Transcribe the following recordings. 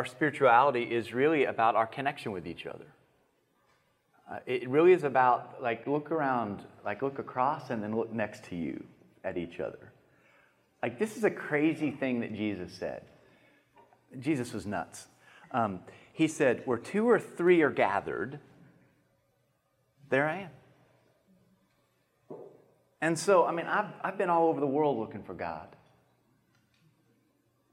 our spirituality is really about our connection with each other. Uh, it really is about like look around, like look across and then look next to you at each other. Like this is a crazy thing that Jesus said. Jesus was nuts. Um, he said, Where two or three are gathered, there I am. And so, I mean, I've, I've been all over the world looking for God.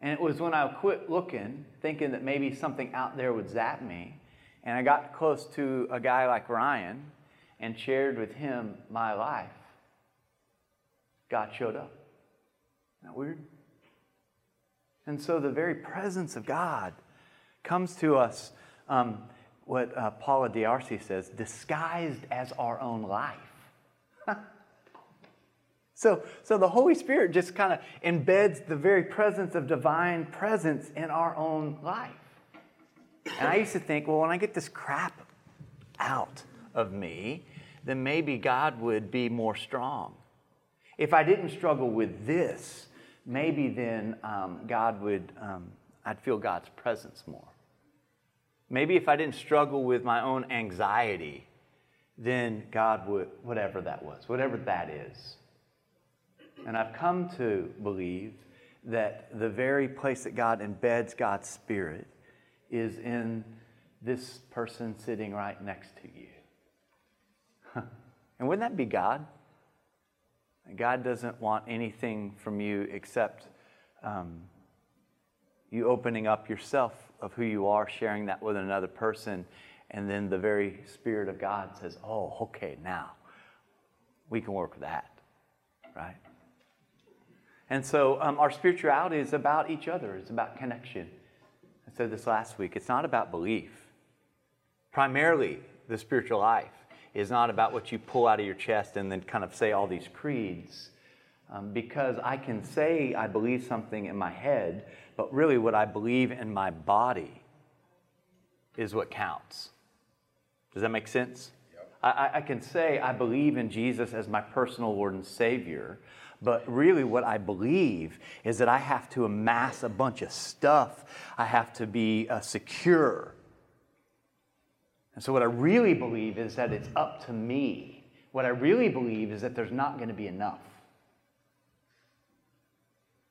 And it was when I quit looking, thinking that maybe something out there would zap me, and I got close to a guy like Ryan and shared with him my life, God showed up. Isn't that weird? And so the very presence of God comes to us, um, what uh, Paula D'Arcy says, disguised as our own life. so, so the Holy Spirit just kind of embeds the very presence of divine presence in our own life. And I used to think, well, when I get this crap out of me, then maybe God would be more strong. If I didn't struggle with this, maybe then um, God would, um, I'd feel God's presence more. Maybe if I didn't struggle with my own anxiety, then God would, whatever that was, whatever that is. And I've come to believe that the very place that God embeds God's Spirit is in this person sitting right next to you. and wouldn't that be God? God doesn't want anything from you except um, you opening up yourself of who you are, sharing that with another person, and then the very Spirit of God says, Oh, okay, now we can work with that, right? And so um, our spirituality is about each other, it's about connection. I said this last week. It's not about belief. Primarily, the spiritual life is not about what you pull out of your chest and then kind of say all these creeds. Um, because I can say I believe something in my head, but really what I believe in my body is what counts. Does that make sense? Yep. I, I can say I believe in Jesus as my personal Lord and Savior, but really, what I believe is that I have to amass a bunch of stuff. I have to be uh, secure. And so, what I really believe is that it's up to me. What I really believe is that there's not going to be enough.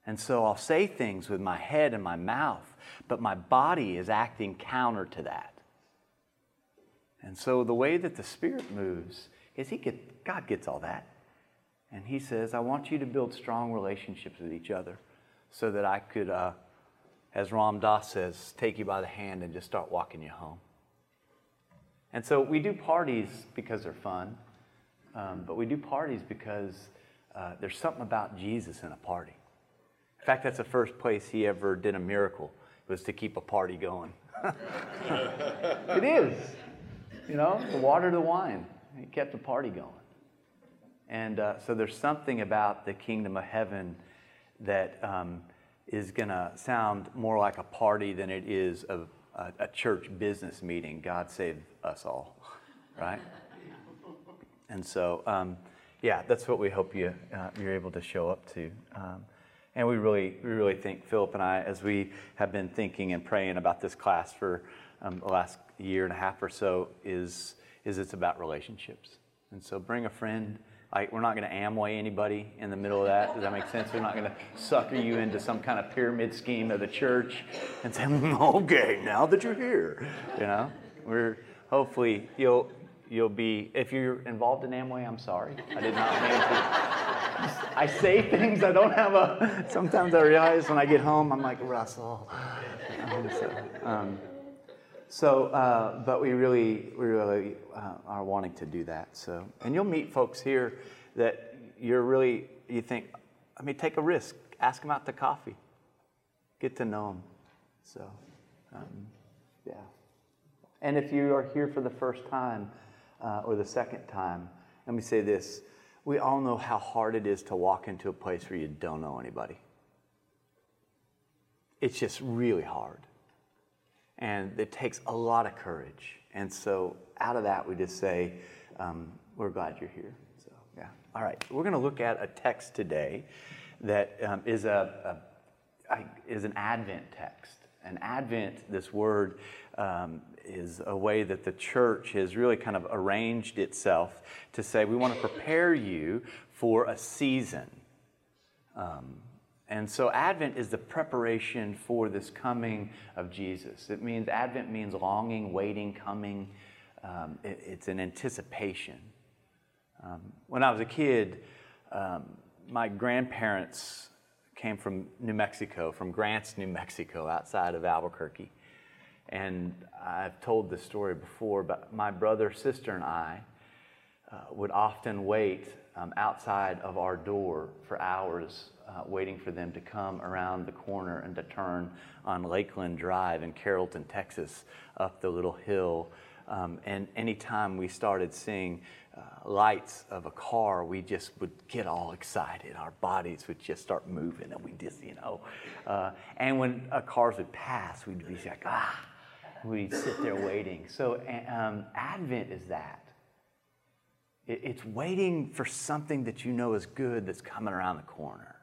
And so, I'll say things with my head and my mouth, but my body is acting counter to that. And so, the way that the Spirit moves is he get, God gets all that. And he says, I want you to build strong relationships with each other so that I could, uh, as Ram Dass says, take you by the hand and just start walking you home. And so we do parties because they're fun, um, but we do parties because uh, there's something about Jesus in a party. In fact, that's the first place he ever did a miracle was to keep a party going. it is, you know, the water the wine. He kept the party going. And uh, so there's something about the kingdom of heaven that um, is going to sound more like a party than it is a, a, a church business meeting. God save us all, right? And so, um, yeah, that's what we hope you, uh, you're able to show up to. Um, and we really, we really think, Philip and I, as we have been thinking and praying about this class for um, the last year and a half or so, is, is it's about relationships. And so bring a friend. Like, we're not going to Amway anybody in the middle of that. Does that make sense? We're not going to sucker you into some kind of pyramid scheme of the church and say, okay, now that you're here. You know, we're hopefully you'll you'll be if you're involved in Amway. I'm sorry, I did not mean to. I say things I don't have a. Sometimes I realize when I get home, I'm like Russell. so, um, so, uh, but we really, we really uh, are wanting to do that. So, and you'll meet folks here that you're really, you think, I mean, take a risk, ask them out to coffee, get to know them. So, um, yeah. And if you are here for the first time uh, or the second time, let me say this: we all know how hard it is to walk into a place where you don't know anybody. It's just really hard. And it takes a lot of courage. And so out of that, we just say, um, we're glad you're here. So, yeah. All right. We're going to look at a text today that um, is a, a, is an Advent text. An Advent, this word, um, is a way that the church has really kind of arranged itself to say we want to prepare you for a season. Um, and so Advent is the preparation for this coming of Jesus. It means Advent means longing, waiting, coming. Um, it, it's an anticipation. Um, when I was a kid, um, my grandparents came from New Mexico, from Grants, New Mexico, outside of Albuquerque. And I've told this story before, but my brother, sister, and I uh, would often wait um, outside of our door for hours, uh, waiting for them to come around the corner and to turn on Lakeland Drive in Carrollton, Texas, up the little hill. Um, and anytime we started seeing uh, lights of a car, we just would get all excited. Our bodies would just start moving, and we just, you know. Uh, and when uh, cars would pass, we'd be like, ah, we'd sit there waiting. So um, Advent is that. It's waiting for something that you know is good that's coming around the corner.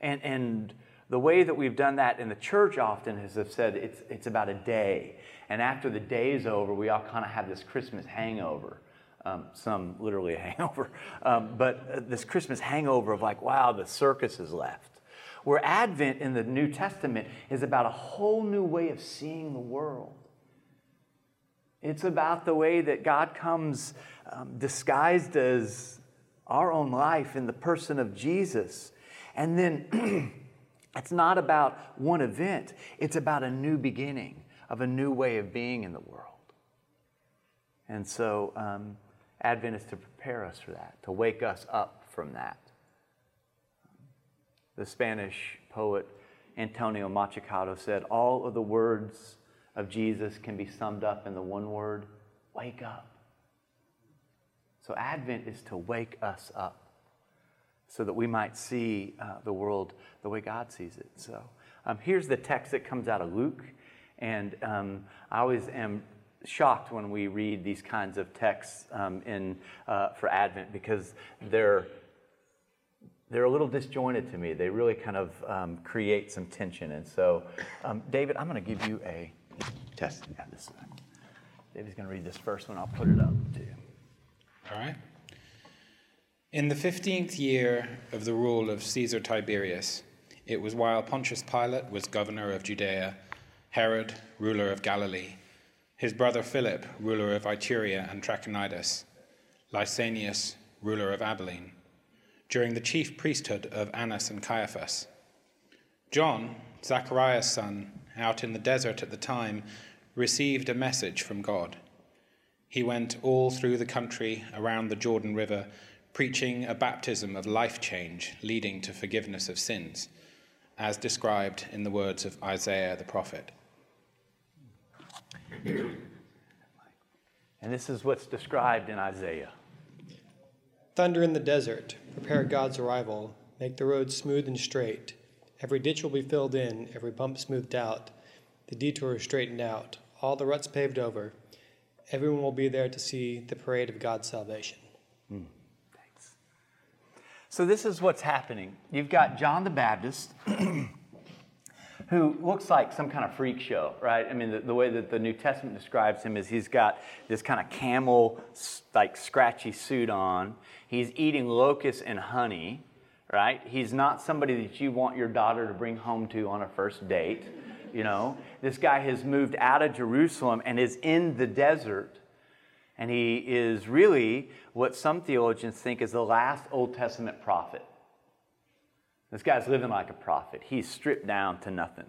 And, and the way that we've done that in the church often is have said it's, it's about a day. And after the day is over, we all kind of have this Christmas hangover. Um, some literally a hangover, um, but uh, this Christmas hangover of like, wow, the circus is left. Where Advent in the New Testament is about a whole new way of seeing the world. It's about the way that God comes um, disguised as our own life in the person of Jesus. And then it's not about one event, it's about a new beginning of a new way of being in the world. And so, um, Advent is to prepare us for that, to wake us up from that. The Spanish poet Antonio Machado said, All of the words of Jesus can be summed up in the one word wake up. So, Advent is to wake us up so that we might see uh, the world the way God sees it. So, um, here's the text that comes out of Luke. And um, I always am shocked when we read these kinds of texts um, in, uh, for Advent because they're, they're a little disjointed to me. They really kind of um, create some tension. And so, um, David, I'm going to give you a test. Yeah, this David's going to read this first one. I'll put it up to you. All right. In the 15th year of the rule of Caesar Tiberius, it was while Pontius Pilate was governor of Judea, Herod, ruler of Galilee, his brother Philip, ruler of Iturea and Trachonitis, Lysanias, ruler of Abilene, during the chief priesthood of Annas and Caiaphas. John, Zacharias' son, out in the desert at the time, received a message from God. He went all through the country around the Jordan River, preaching a baptism of life change leading to forgiveness of sins, as described in the words of Isaiah the prophet. And this is what's described in Isaiah. Thunder in the desert, prepare God's arrival, make the road smooth and straight. Every ditch will be filled in, every bump smoothed out, the detour straightened out, all the ruts paved over. Everyone will be there to see the parade of God's salvation. Mm, thanks. So, this is what's happening. You've got John the Baptist. who looks like some kind of freak show, right? I mean, the, the, way that the New Testament describes him is he's got this kind of camel, like scratchy suit on. He's eating locusts and honey, right? He's not somebody that you want your daughter to bring home to on a first date, you know? This guy has moved out of Jerusalem and is in the desert. And he is really what some theologians think is the last Old Testament prophet. This guy's living like a prophet. He's stripped down to nothing.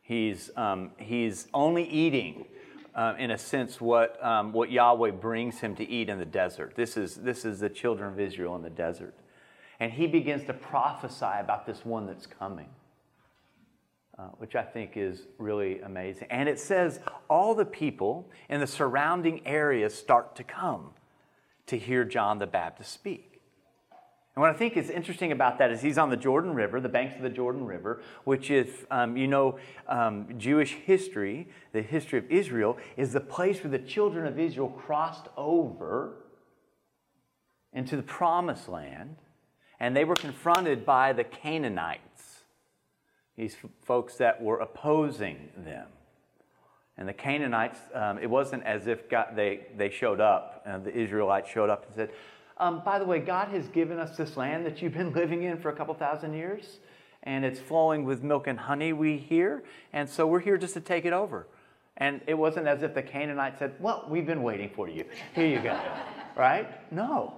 He's, um, he's only eating, uh, in a sense, what, um, what Yahweh brings him to eat in the desert. This is, this is the children of Israel in the desert. And he begins to prophesy about this one that's coming, uh, which I think is really amazing. And it says all the people in the surrounding areas start to come to hear John the Baptist speak. And what I think is interesting about that is he's on the Jordan River, the banks of the Jordan River, which is, um, you know, um, Jewish history, the history of Israel, is the place where the children of Israel crossed over into the promised land, and they were confronted by the Canaanites, these folks that were opposing them. And the Canaanites, um, it wasn't as if God, they, they showed up, and the Israelites showed up and said, um, By the way, God has given us this land that you've been living in for a couple thousand years, and it's flowing with milk and honey, we hear, and so we're here just to take it over. And it wasn't as if the Canaanites said, Well, we've been waiting for you. Here you go. right? No.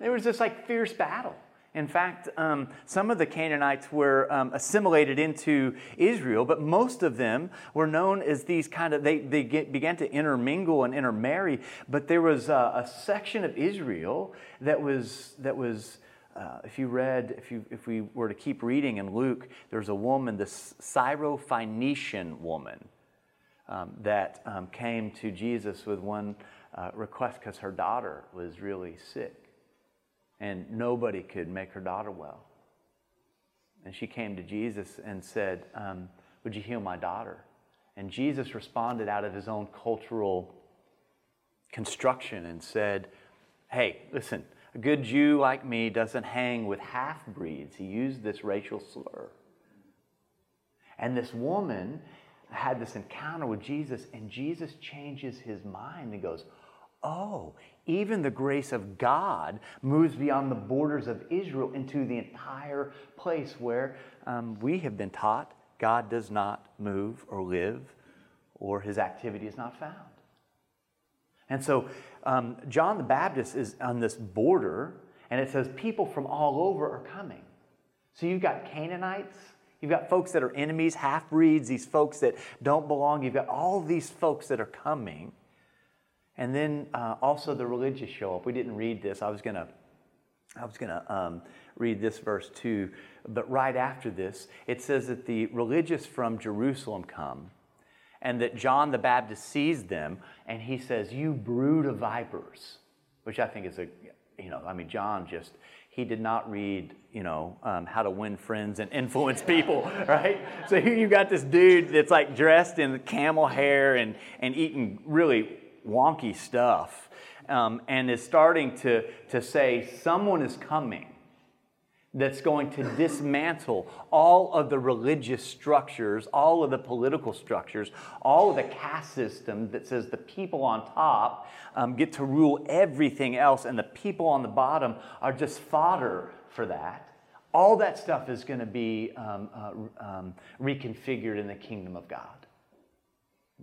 There was this like fierce battle. In fact, um, some of the Canaanites were um, assimilated into Israel, but most of them were known as these kind of, they, they get, began to intermingle and intermarry. But there was a, a section of Israel that was, that was uh, if you read, if, you, if we were to keep reading in Luke, there's a woman, this Syrophoenician woman, um, that um, came to Jesus with one uh, request because her daughter was really sick and nobody could make her daughter well. And she came to Jesus and said, um, Would you heal my daughter? And Jesus responded out of his own cultural construction and said, Hey, listen, a good Jew like me doesn't hang with half breeds. He used this racial slur. And this woman had this encounter with Jesus, and Jesus changes his mind and goes, Oh, even the grace of God moves beyond the borders of Israel into the entire place where um, we have been taught God does not move or live or his activity is not found. And so um, John the Baptist is on this border, and it says people from all over are coming. So you've got Canaanites, you've got folks that are enemies, half breeds, these folks that don't belong, you've got all these folks that are coming. And then uh, also the religious show up. We didn't read this. I was going to. I was going to um, read this verse too, but right after this, it says that the religious from Jerusalem come, and that John the Baptist sees them, and he says, "You brood of vipers," which I think is a, you know, I mean, John just he did not read, you know, um, how to win friends and influence people, right? So here you got this dude that's like dressed in camel hair and and eating really wonky stuff um, and is starting to, to say someone is coming that's going to dismantle all of the religious structures, all of the political structures, all of the caste system that says the people on top um, get to rule everything else and the people on the bottom are just fodder for that. All that stuff is going to be um, uh, um, reconfigured in the kingdom of God.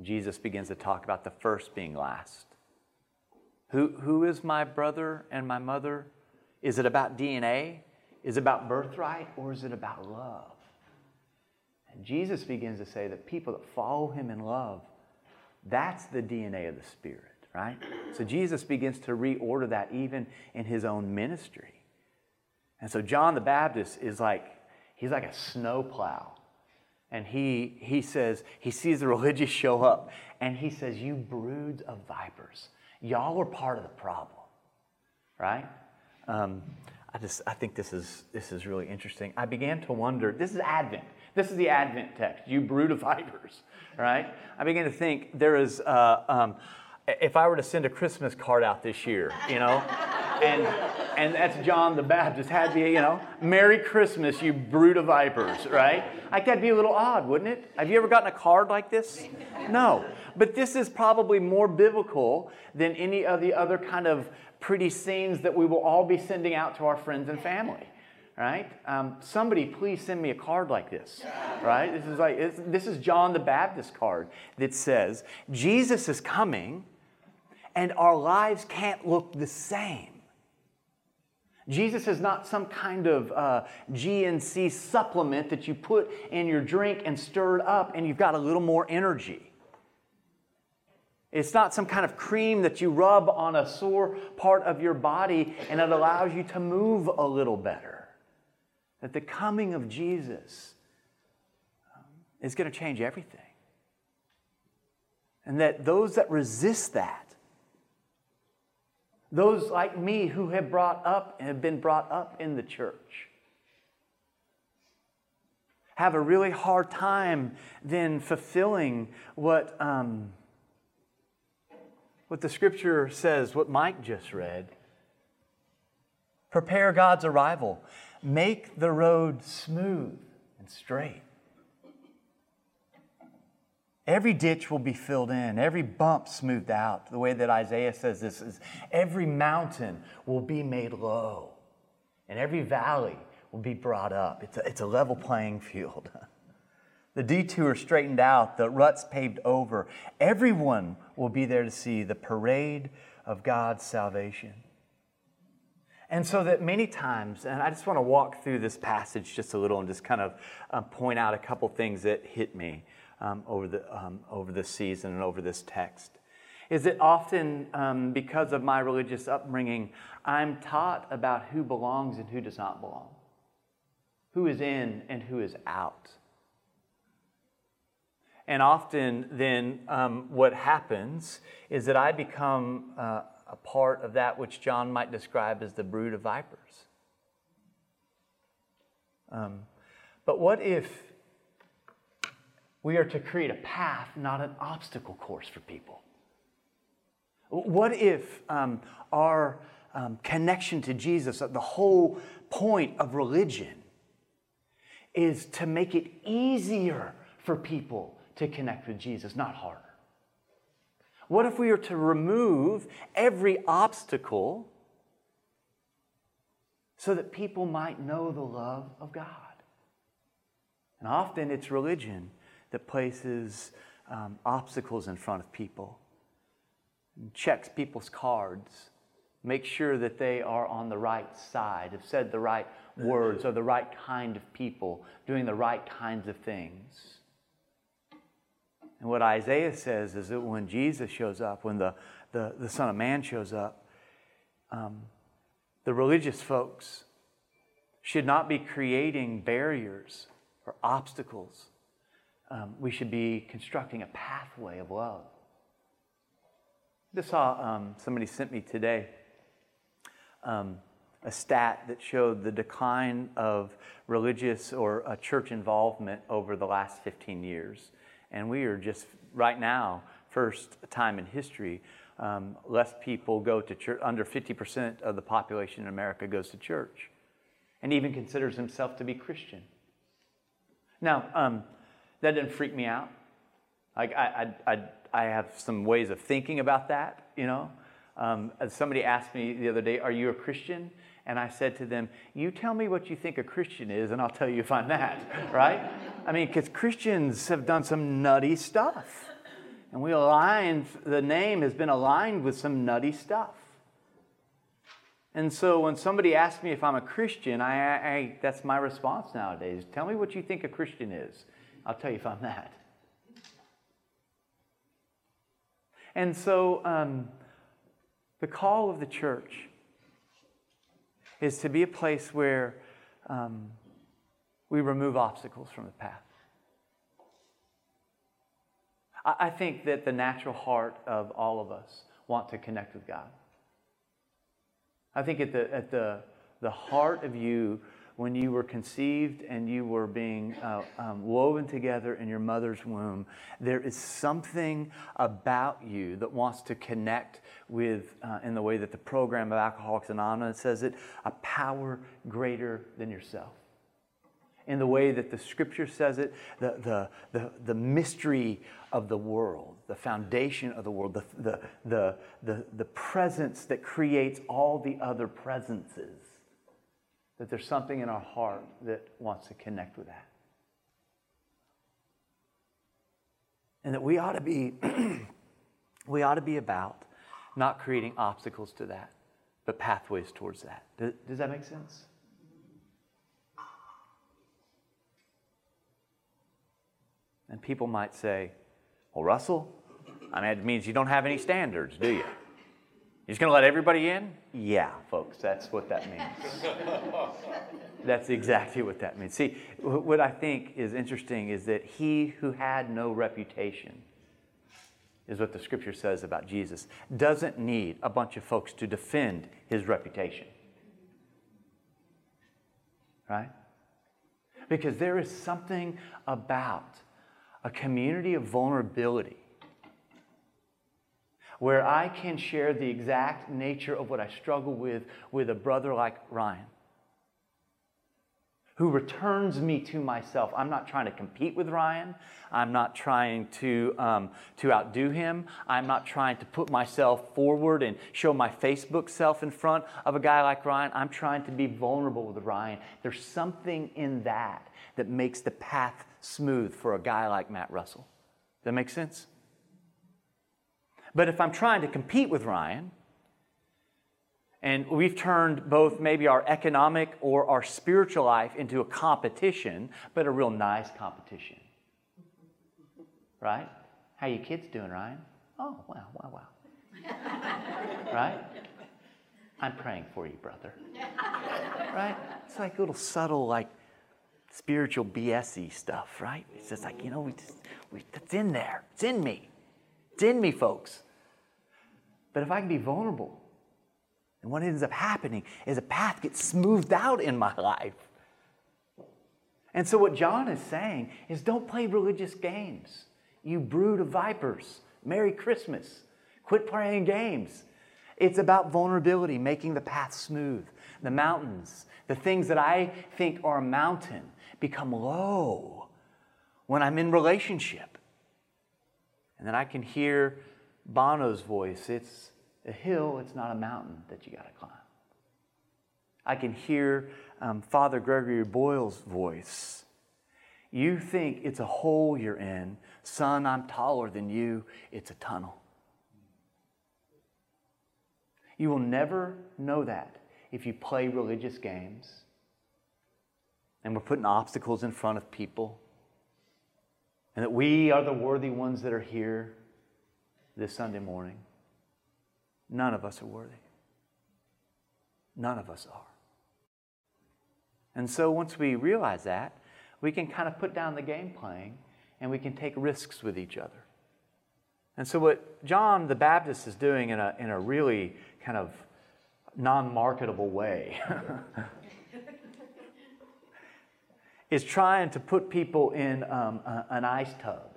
Jesus begins to talk about the first being last. Who, who is my brother and my mother? Is it about DNA? Is it about birthright? Or is it about love? And Jesus begins to say that people that follow him in love, that's the DNA of the Spirit, right? So Jesus begins to reorder that even in his own ministry. And so John the Baptist is like, he's like a snowplow and he, he says, he sees the religious show up, and he says, You broods of vipers, y'all are part of the problem, right? Um, I just, I think this is, this is really interesting. I began to wonder, this is Advent. This is the Advent text, you brood of vipers, right? I began to think there is, uh, um, if I were to send a Christmas card out this year, you know, and and that's John the Baptist be, you know, Merry Christmas, you brood of vipers, right? Like that'd be a little odd, wouldn't it? Have you ever gotten a card like this? No. But this is probably more biblical than any of the other kind of pretty scenes that we will all be sending out to our friends and family right? Um, somebody please send me a card like this, right? This is like this is John the Baptist card that says Jesus is coming, and our lives can't look the same. Jesus is not some kind of uh, GNC supplement that you put in your drink and stir it up and you've got a little more energy. It's not some kind of cream that you rub on a sore part of your body and it allows you to move a little better. That the coming of Jesus um, is going to change everything. And that those that resist that those like me who have brought up and have been brought up in the church have a really hard time then fulfilling what, um, what the scripture says, what Mike just read. Prepare God's arrival, make the road smooth and straight. Every ditch will be filled in, every bump smoothed out. The way that Isaiah says this is every mountain will be made low, and every valley will be brought up. It's a, it's a level playing field. the detour straightened out, the ruts paved over. Everyone will be there to see the parade of God's salvation. And so that many times, and I just want to walk through this passage just a little and just kind of um, point out a couple things that hit me um, over, the, um, over this season and over this text is that often, um, because of my religious upbringing, I'm taught about who belongs and who does not belong, who is in and who is out. And often, then, um, what happens is that I become uh, a part of that which John might describe as the brood of vipers. Um, but what if we are to create a path, not an obstacle course for people. What if um, our um, connection to Jesus, the whole point of religion, is to make it easier for people to connect with Jesus, not harder? What if we were to remove every obstacle so that people might know the love of God? And often it's religion that places um, obstacles in front of people, checks people's cards, makes sure that they are on the right side, have said the right words, are the right kind of people, doing the right kinds of things. And what Isaiah says is that when Jesus shows up, when the, the, the Son of Man shows up, um, the religious folks should not be creating barriers or obstacles um, we should be constructing a pathway of love. Just saw um, somebody sent me today um, a stat that showed the decline of religious or uh, church involvement over the last 15 years. And we are just right now, first time in history, um, less people go to church, under 50% of the population in America goes to church and even considers himself to be Christian. Now, um, that didn't freak me out. Like I, I, I, I have some ways of thinking about that, you know. Um, somebody asked me the other day, "Are you a Christian?" And I said to them, "You tell me what you think a Christian is, and I'll tell you if I'm that." right? I mean, because Christians have done some nutty stuff, and we aligned. The name has been aligned with some nutty stuff. And so when somebody asks me if I'm a Christian, I, I, that's my response nowadays. Tell me what you think a Christian is. I'll tell you if I'm that. And so, um, the call of the church is to be a place where um, we remove obstacles from the path. I, think that the natural heart of all of us want to connect with God. I think at the, at the, the heart of you when you were conceived and you were being uh, um, woven together in your mother's womb, there is something about you that wants to connect with, uh, in the way that the program of Alcoholics Anonymous says it, a power greater than yourself. In the way that the scripture says it, the, the, the, the mystery of the world, the foundation of the world, the, the, the, the, the presence that creates all the other presences that there's something in our heart that wants to connect with that. And that we ought to be we ought to be about not creating obstacles to that, but pathways towards that. Does, does that make sense? And people might say, Well, Russell, I mean, it means you don't have any standards, do you? You're just going to let everybody in? Yeah, folks, that's what that means. that's exactly what that means. See, what I think is interesting is that he who had no reputation, is what the scripture says about Jesus, doesn't need a bunch of folks to defend his reputation. Right? Because there is something about a community of vulnerability where I can share the exact nature of what I struggle with with a brother like Ryan. who returns me to myself. I'm not trying to compete with Ryan. I'm not trying to, um, to outdo him. I'm not trying to put myself forward and show my Facebook self in front of a guy like Ryan. I'm trying to be vulnerable with Ryan. There's something in that that makes the path smooth for a guy like Matt Russell. Does that make sense? But if I'm trying to compete with Ryan, and we've turned both maybe our economic or our spiritual life into a competition, but a real nice competition. Right? How you kids doing, Ryan? Oh, wow, wow, wow. right? I'm praying for you, brother. right? It's like a little subtle, like spiritual BSy stuff, right? It's just like, you know, we just, we, it's in there. It's in me. It's in me, folks. But if I can be vulnerable, and what ends up happening is a path gets smoothed out in my life. And so, what John is saying is don't play religious games. You brood of vipers. Merry Christmas. Quit playing games. It's about vulnerability, making the path smooth. The mountains, the things that I think are a mountain, become low when I'm in relationship. And then I can hear Bono's voice. It's a hill, it's not a mountain that you got to climb. I can hear um, Father Gregory Boyle's voice. You think it's a hole you're in. Son, I'm taller than you. It's a tunnel. You will never know that if you play religious games and we're putting obstacles in front of people and that we are the worthy ones that are here this Sunday morning. None of us are worthy. None of us are. And so once we realize that, we can kind of put down the game playing and we can take risks with each other. And so, what John the Baptist is doing in a, in a really kind of non marketable way is trying to put people in um, a, an ice tub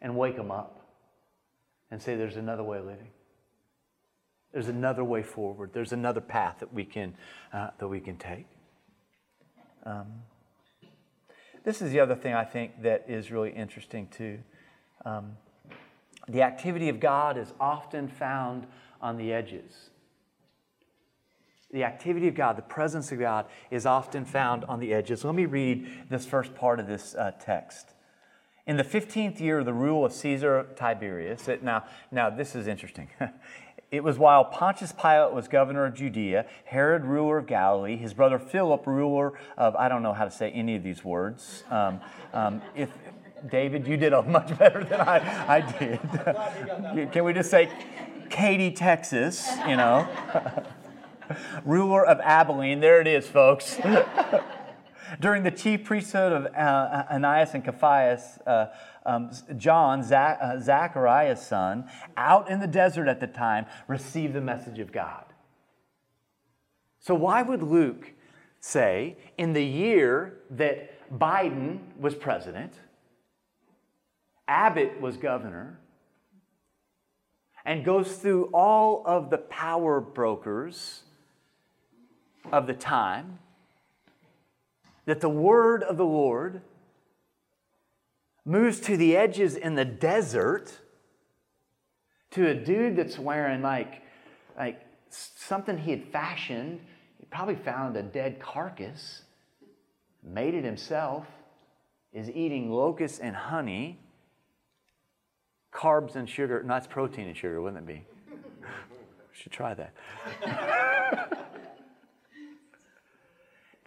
and wake them up and say there's another way of living. There's another way forward. There's another path that we can, uh, that we can take. Um, this is the other thing I think that is really interesting too. Um, the activity of God is often found on the edges. The activity of God, the presence of God, is often found on the edges. Let me read this first part of this uh, text. In the 15th year of the rule of Caesar Tiberius, it, now, now this is interesting. it was while Pontius Pilate was governor of Judea, Herod ruler of Galilee, his brother Philip ruler of, I don't know how to say any of these words. Um, um, if David, you did a much better than I, I did. Can we just say Katy, Texas, you know? ruler of Abilene, there it is, folks. During the chief priesthood of uh, Ananias and Caiaphas, uh, um, John, Zach, uh, Zachariah's son, out in the desert at the time, received the message of God. So, why would Luke say, in the year that Biden was president, Abbott was governor, and goes through all of the power brokers of the time, that the word of the Lord moves to the edges in the desert to a dude that's wearing like, like something he had fashioned. He probably found a dead carcass, made it himself, is eating locusts and honey, carbs and sugar. No, that's protein and sugar, wouldn't it be? should try that.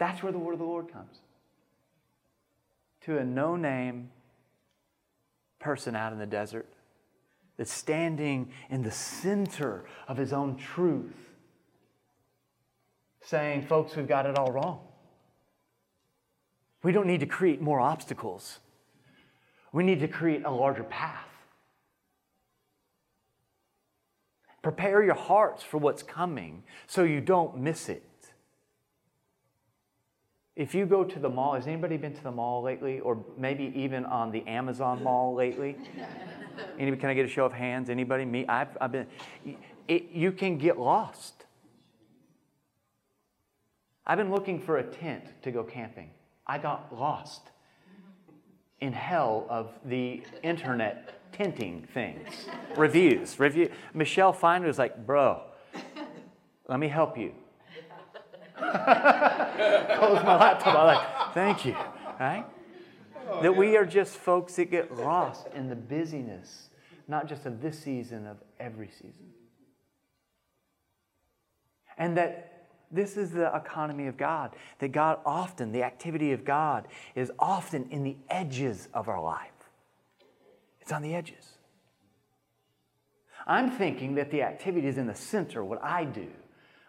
That's where the word of the Lord comes. To a no name person out in the desert that's standing in the center of his own truth, saying, Folks, we've got it all wrong. We don't need to create more obstacles, we need to create a larger path. Prepare your hearts for what's coming so you don't miss it. If you go to the mall, has anybody been to the mall lately, or maybe even on the Amazon mall lately? Anybody? Can I get a show of hands? Anybody? Me? I've, I've been. It, you can get lost. I've been looking for a tent to go camping. I got lost in hell of the internet tenting things. Reviews. Review. Michelle finally was like, bro, let me help you. Close my laptop. I'm like, thank you. Right? Oh, that we are just folks that get lost in the busyness, not just of this season, of every season. And that this is the economy of God, that God often, the activity of God, is often in the edges of our life. It's on the edges. I'm thinking that the activity is in the center, what I do,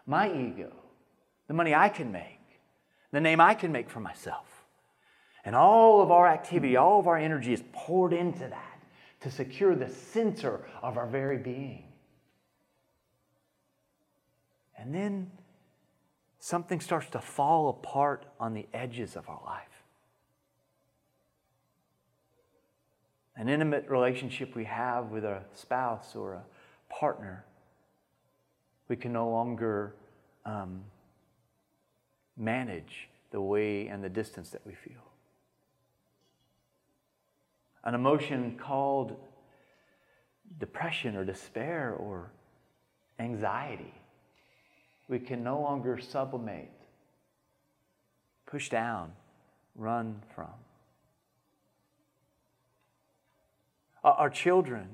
my ego, the money I can make, the name I can make for myself. And all of our activity, all of our energy is poured into that to secure the center of our very being. And then something starts to fall apart on the edges of our life. An intimate relationship we have with a spouse or a partner, we can no longer um, manage the way and the distance that we feel an emotion called depression or despair or anxiety. We can no longer sublimate, push down, run from. Our children,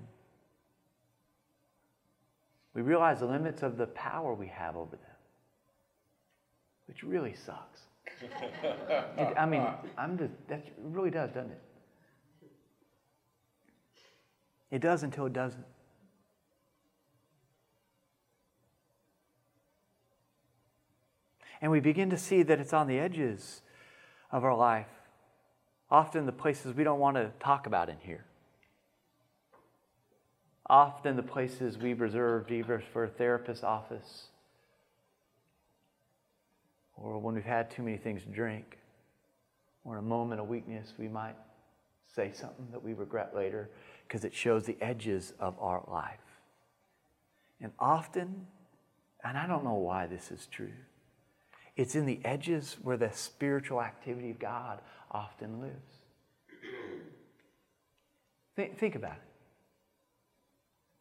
we realize the limits of the power we have over them, which really sucks. I mean, I'm just, that really does, doesn't it? It does until it doesn't. And we begin to see that it's on the edges of our life, often the places we don't want to talk about in here. Often the places we've reserved either for a therapist's office or when we've had too many things to drink or in a moment of weakness, we might say something that we regret later because it shows the edges of our life. And often, and I don't know why this is true, it's in the edges where the spiritual activity of God often lives. Think, think about it.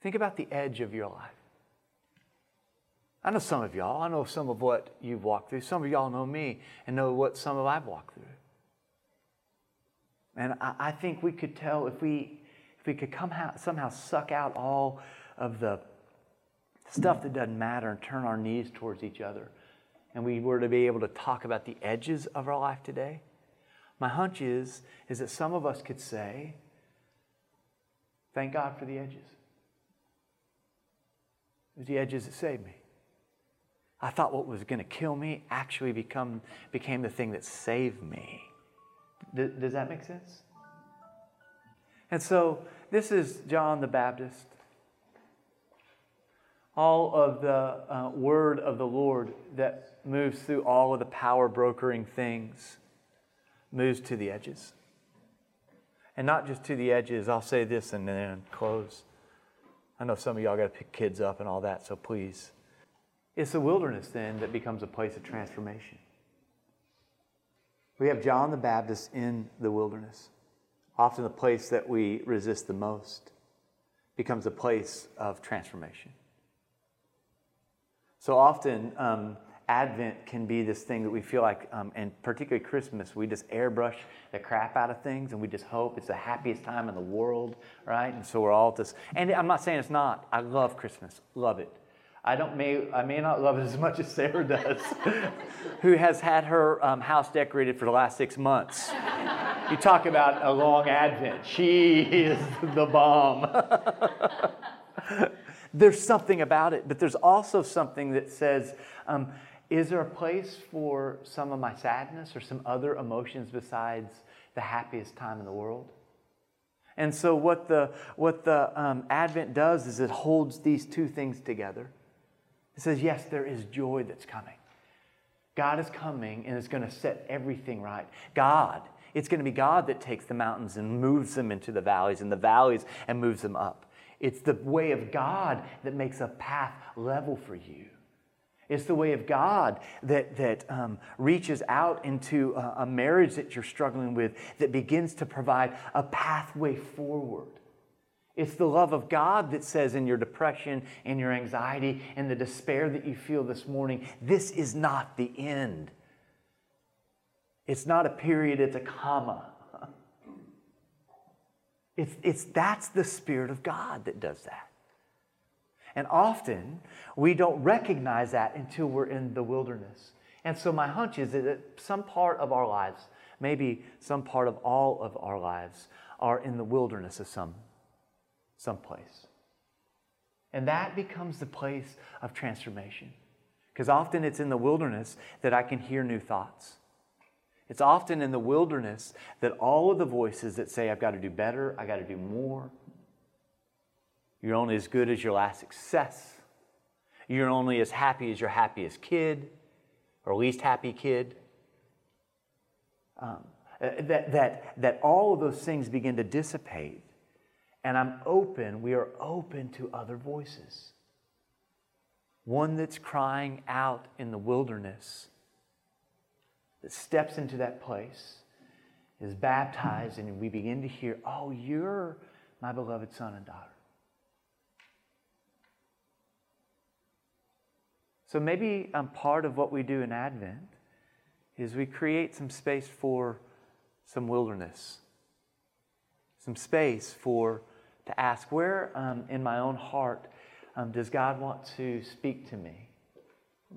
Think about the edge of your life. I know some of y'all. I know some of what you've walked through. Some of y'all know me and know what some of I've walked through. And I, I think we could tell if we if we could come out, somehow suck out all of the stuff that doesn't matter and turn our knees towards each other, and we were to be able to talk about the edges of our life today, my hunch is, is that some of us could say, Thank God for the edges. It was the edges that saved me. I thought what was going to kill me actually become, became the thing that saved me. does that make sense? And so this is John the Baptist. All of the uh, word of the Lord that moves through all of the power brokering things moves to the edges. And not just to the edges, I'll say this and then close. I know some of y'all got to pick kids up and all that, so please. It's the wilderness then that becomes a place of transformation. We have John the Baptist in the wilderness often the place that we resist the most becomes a place of transformation. So often, um, Advent can be this thing that we feel like, um, and particularly Christmas, we just airbrush the crap out of things and we just hope it's the happiest time in the world, right? And so we're all just, and I'm not saying it's not. I love Christmas, love it. I don't may I may not love it as much as Sarah does, who has had her um, house decorated for the last six months. You talk about a long Advent. She is the bomb. there's something about it, but there's also something that says, um, is there a place for some of my sadness or some other emotions besides the happiest time in the world? And so, what the, what the um, Advent does is it holds these two things together. It says, yes, there is joy that's coming. God is coming and is going to set everything right. God, it's going to be God that takes the mountains and moves them into the valleys and the valleys and moves them up. It's the way of God that makes a path level for you. It's the way of God that, that um, reaches out into a, a marriage that you're struggling with, that begins to provide a pathway forward. It's the love of God that says in your depression, in your anxiety, in the despair that you feel this morning, this is not the end. It's not a period, it's a comma. It's, it's, that's the Spirit of God that does that. And often we don't recognize that until we're in the wilderness. And so my hunch is that some part of our lives, maybe some part of all of our lives, are in the wilderness of some someplace. And that becomes the place of transformation. Because often it's in the wilderness that I can hear new thoughts. It's often in the wilderness that all of the voices that say, I've got to do better, I've got to do more. You're only as good as your last success. You're only as happy as your happiest kid or least happy kid. Um, that, that, that all of those things begin to dissipate. And I'm open, we are open to other voices. One that's crying out in the wilderness that steps into that place, is baptized, and we begin to hear, Oh, you're my beloved son and daughter. So maybe um, part of what we do in Advent is we create some space for some wilderness, some space for to ask, where um, in my own heart um, does God want to speak to me?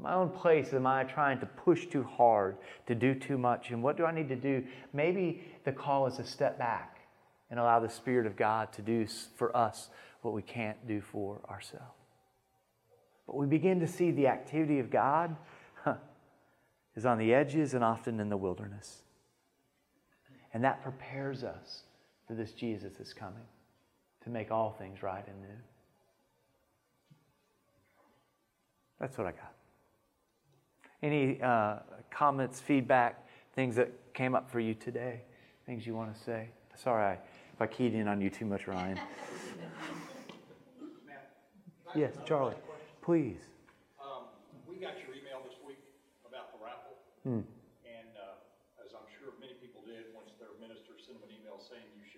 my own place, am I trying to push too hard, to do too much? And what do I need to do? Maybe the call is to step back and allow the Spirit of God to do for us what we can't do for ourselves. But we begin to see the activity of God huh, is on the edges and often in the wilderness. And that prepares us this Jesus that's coming to make all things right and new. That's what I got. Any uh, comments, feedback, things that came up for you today? Things you want to say? Sorry if I keyed in on you too much, Ryan. yes, Charlie, please. Um, we got your email this week about the raffle. Hmm. And uh, as I'm sure many people did, once their minister sent them an email saying you should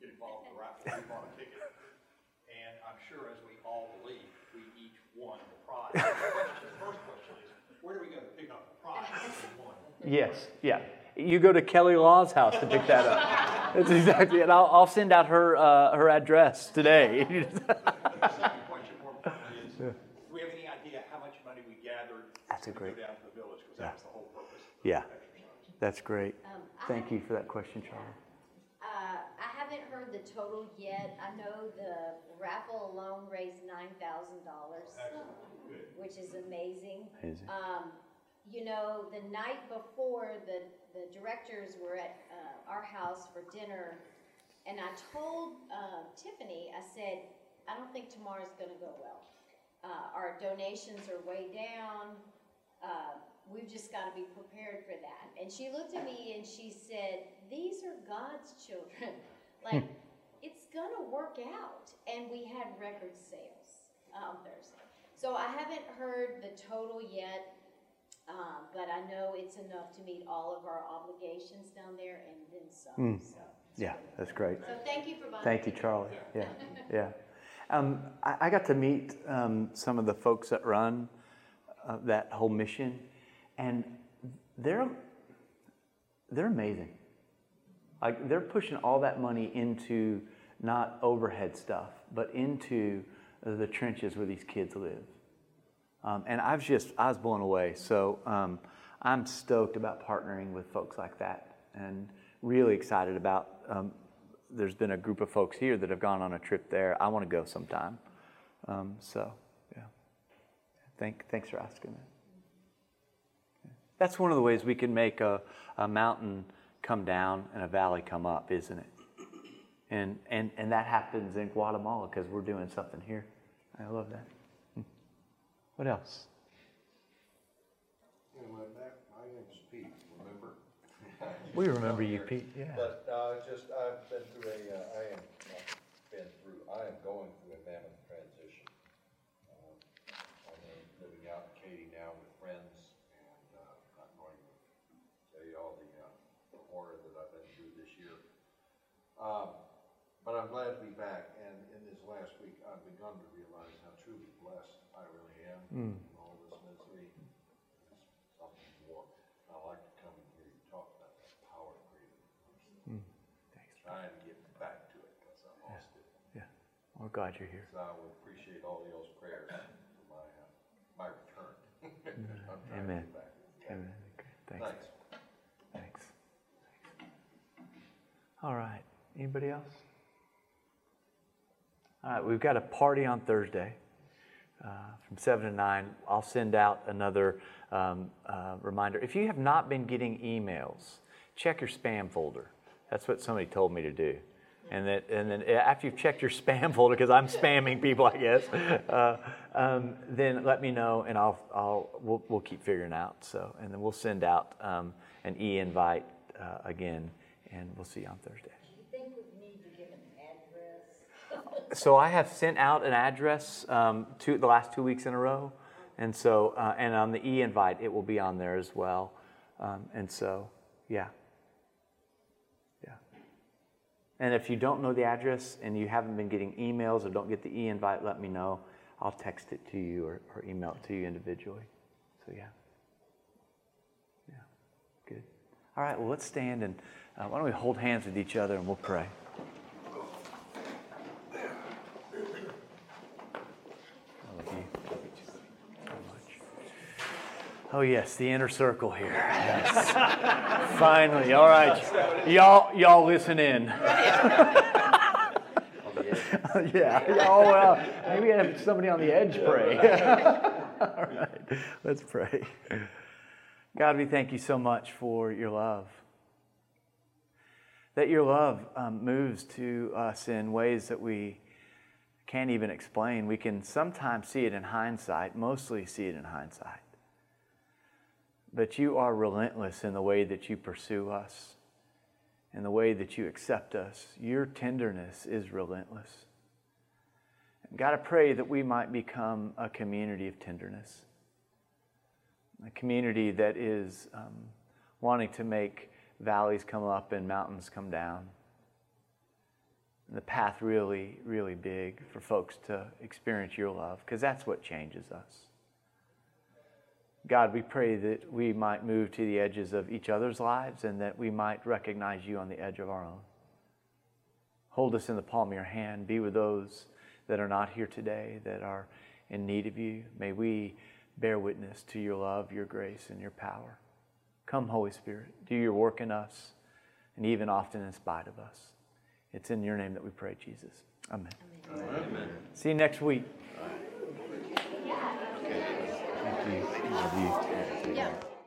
get involved in the raffle, we bought a ticket. And I'm sure as we all believe, we each won the prize. The question- the first question is, where do we go to pick up the prize if we won? Yes, yeah. You go to Kelly Law's house to pick that up. That's exactly it. I'll, I'll send out her, uh, her address today. The second question more importantly is, do we have any idea how much money we gathered? That's a to great- Go down to the village, because that was the whole purpose. of Yeah. exercise. That's great. Um, I Thank have- you for that question, Charlie. Heard the total yet. I know the raffle alone raised nine thousand dollars, which is amazing. Amazing. Um, you know, the night before, the, the directors were at, uh, our house for dinner, and I told, uh, Tiffany, I said, I don't think tomorrow's gonna go well. Uh, our donations are way down, uh, we've just gotta be prepared for that. And she looked at me and she said, these are God's children, like, it's gonna work out. And we had record sales on Thursday. So I haven't heard the total yet, um, but I know it's enough to meet all of our obligations down there and then some, so. Yeah, really that's great. So thank you for. Thank you, Charlie. Yeah, yeah. Um, I, I got to meet um, some of the folks that run uh, that whole mission, and they're they're amazing. Like they're pushing all that money into not overhead stuff, but into the trenches where these kids live. Um, and I've just I was blown away. So um, I'm stoked about partnering with folks like that, and really excited about. Um, there's been a group of folks here that have gone on a trip there. I want to go sometime. Um, so yeah, Thank, thanks for asking that. That's one of the ways we can make a, a mountain come down and a valley come up, isn't it? And, and, and that happens in Guatemala because we're doing something here. I love that. What else? Anyway, Matt, my name's Pete, remember? We remember you, Pete. Yeah. But, uh, just, I've been through a, uh, I am, not been through, I am going through a mammoth transition. Uh, I mean, living out in Katy now with friends, and, uh, not going to tell you all the, uh, the horror that I've been through this year. Um, but I'm glad to be back, and in this last week, I've begun to realize how truly blessed I really am. in All this misery, It's something more. I like to come and hear you talk about that power of freedom. Trying to get back to it, because I lost it. Yeah. We're glad you're here. So I would appreciate all y'all's prayers for my, uh, my return. To Amen. back. Amen. Thanks. Thanks. Thanks. All right. Anybody else? All right. We've got a party on Thursday uh, from 7 to 9. I'll send out another um, uh, reminder. If you have not been getting emails, check your spam folder. That's what somebody told me to do. And, that, and then after you've checked your spam folder, because I'm spamming people, I guess, uh, um, then let me know, and I'll, I'll we'll, we'll keep figuring out. So, and then we'll send out um, an e-invite uh, again, and we'll see you on Thursday. You think we need to give an address? So I have sent out an address um, two, the last two weeks in a row, and so uh, and on the e-invite it will be on there as well, um, and so yeah, yeah. And if you don't know the address and you haven't been getting emails or don't get the e-invite, let me know. I'll text it to you or, or email it to you individually. So yeah, yeah, good. All right, well let's stand and uh, why don't we hold hands with each other and we'll pray. I love you. Love you too. So much. Oh yes, the inner circle here. Yes. Finally, all right, y'all, y'all listen in. yeah, y'all. Well, maybe have somebody on the edge pray. all right, let's pray. God, we thank you so much for your love. That your love um, moves to us in ways that we can't even explain. We can sometimes see it in hindsight, mostly see it in hindsight. But you are relentless in the way that you pursue us, in the way that you accept us. Your tenderness is relentless. God, I pray that we might become a community of tenderness, a community that is um, wanting to make valleys come up and mountains come down And the path really, really big for folks to experience your love, because that's what changes us. God, we pray that we might move to the edges of each other's lives and that we might recognize you on the edge of our own. Hold us in the palm of your hand. Be with those that are not here today, that are in need of you. May we bear witness to your love, your grace, and your power. Come, Holy Spirit, do your work in us, and even often in spite of us. It's in your name that we pray, Jesus. Amen. Amen. See you next week. Thank you. Yeah.